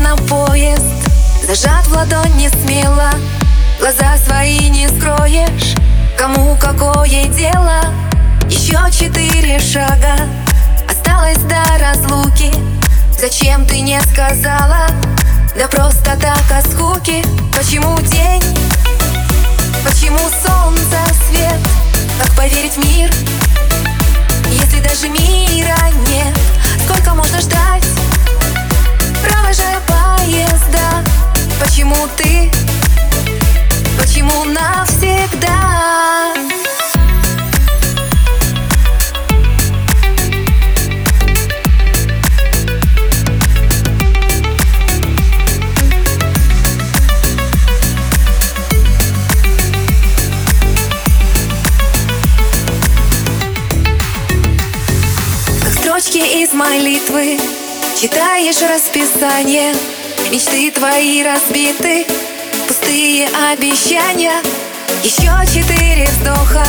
На поезд Зажат в ладонь не смело. Глаза свои шага. Осталось до разлуки. Зачем ты не сказала? Да просто так от скуки Почему день строчки из молитвы. Читаешь расписание Мечты твои разбиты Пустые обещания. Еще четыре вздоха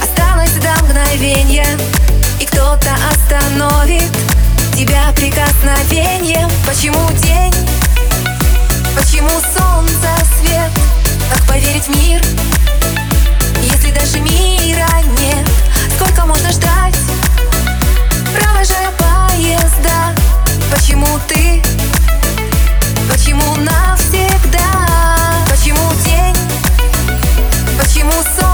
Осталось до мгновения. И кто-то остановит Тебя прикосновением. Почему день? ты? Почему навсегда? Почему день? Почему сон?